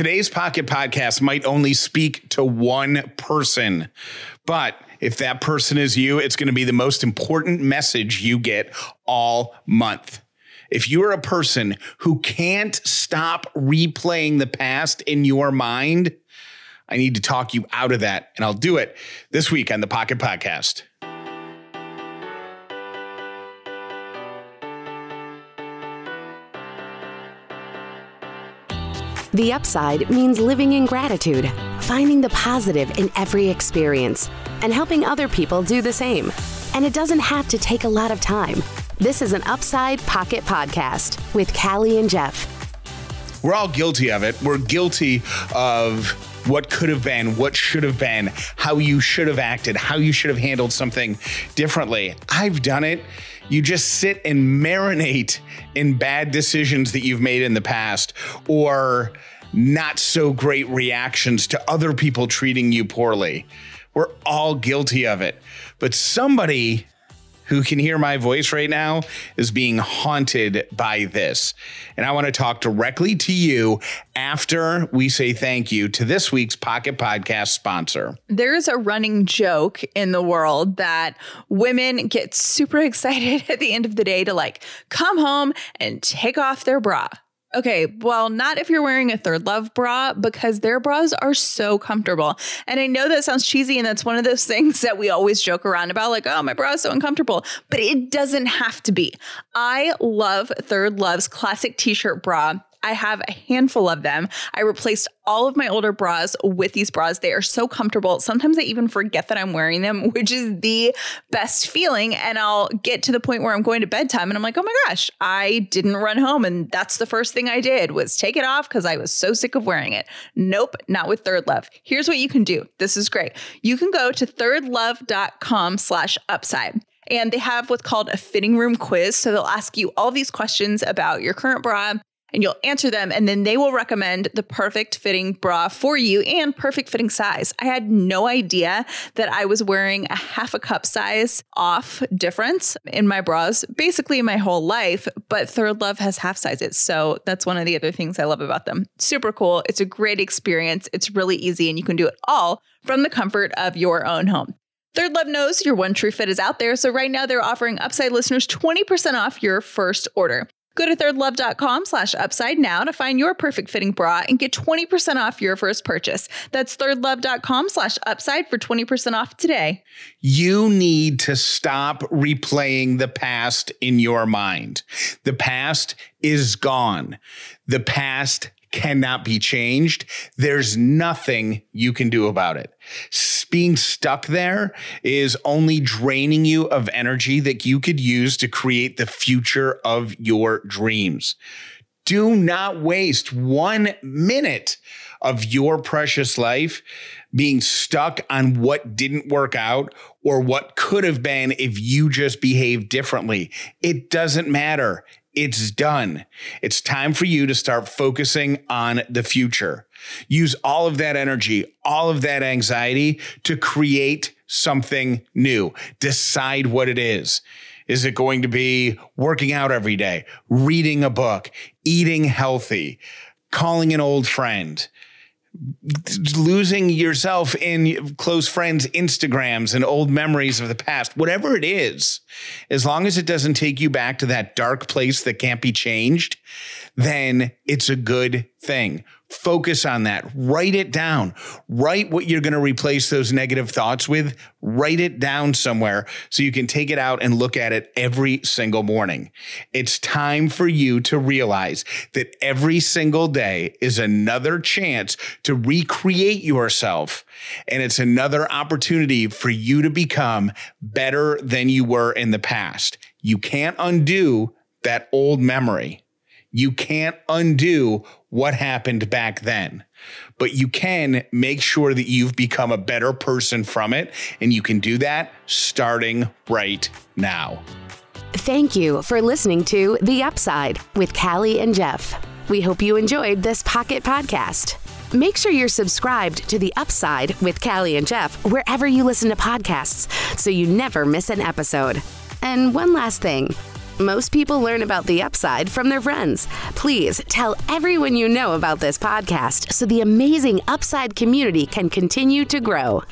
Today's Pocket Podcast might only speak to one person, but if that person is you, it's going to be the most important message you get all month. If you're a person who can't stop replaying the past in your mind, I need to talk you out of that. And I'll do it this week on the Pocket Podcast. The upside means living in gratitude, finding the positive in every experience, and helping other people do the same. And it doesn't have to take a lot of time. This is an Upside Pocket Podcast with Callie and Jeff. We're all guilty of it. We're guilty of what could have been, what should have been, how you should have acted, how you should have handled something differently. I've done it. You just sit and marinate in bad decisions that you've made in the past or not so great reactions to other people treating you poorly. We're all guilty of it. But somebody who can hear my voice right now is being haunted by this. And I want to talk directly to you after we say thank you to this week's Pocket Podcast sponsor. There's a running joke in the world that women get super excited at the end of the day to like come home and take off their bra. Okay, well, not if you're wearing a Third Love bra because their bras are so comfortable. And I know that sounds cheesy and that's one of those things that we always joke around about like, oh, my bra is so uncomfortable, but it doesn't have to be. I love Third Love's classic t-shirt bra I have a handful of them. I replaced all of my older bras with these bras. They are so comfortable. Sometimes I even forget that I'm wearing them, which is the best feeling. And I'll get to the point where I'm going to bedtime and I'm like, oh my gosh, I didn't run home. And that's the first thing I did was take it off because I was so sick of wearing it. Nope, not with Third Love. Here's what you can do. This is great. You can go to thirdlove.com slash upside and they have what's called a fitting room quiz. So they'll ask you all these questions about your current bra, and you'll answer them and then they will recommend the perfect fitting bra for you and perfect fitting size. I had no idea that I was wearing a half a cup size off difference in my bras basically my whole life, but Third Love has half sizes. So that's one of the other things I love about them. Super cool. It's a great experience. It's really easy and you can do it all from the comfort of your own home. Third Love knows your one true fit is out there, so right now they're offering Upside listeners 20% off your first order. Go to thirdlove.com slash upside now to find your perfect fitting bra and get 20% off your first purchase. That's thirdlove.com slash upside for 20% off today. You need to stop replaying the past in your mind. The past is gone. The past cannot be changed. There's nothing you can do about it. Being stuck there is only draining you of energy that you could use to create the future of your dreams. Do not waste one minute of your precious life being stuck on what didn't work out or what could have been if you just behaved differently. It doesn't matter. It's done. It's time for you to start focusing on the future. Use all of that energy, all of that anxiety to create something new. Decide what it is. Is it going to be working out every day, reading a book, eating healthy, calling an old friend? Losing yourself in close friends' Instagrams and old memories of the past, whatever it is, as long as it doesn't take you back to that dark place that can't be changed, then it's a good thing. Focus on that. Write it down. Write what you're going to replace those negative thoughts with. Write it down somewhere so you can take it out and look at it every single morning. It's time for you to realize that every single day is another chance to recreate yourself. And it's another opportunity for you to become better than you were in the past. You can't undo that old memory. You can't undo what happened back then, but you can make sure that you've become a better person from it. And you can do that starting right now. Thank you for listening to The Upside with Callie and Jeff. We hope you enjoyed this Pocket Podcast. Make sure you're subscribed to The Upside with Callie and Jeff wherever you listen to podcasts so you never miss an episode. And one last thing Most people learn about the upside from their friends. Please tell everyone you know about this podcast so the amazing Upside community can continue to grow.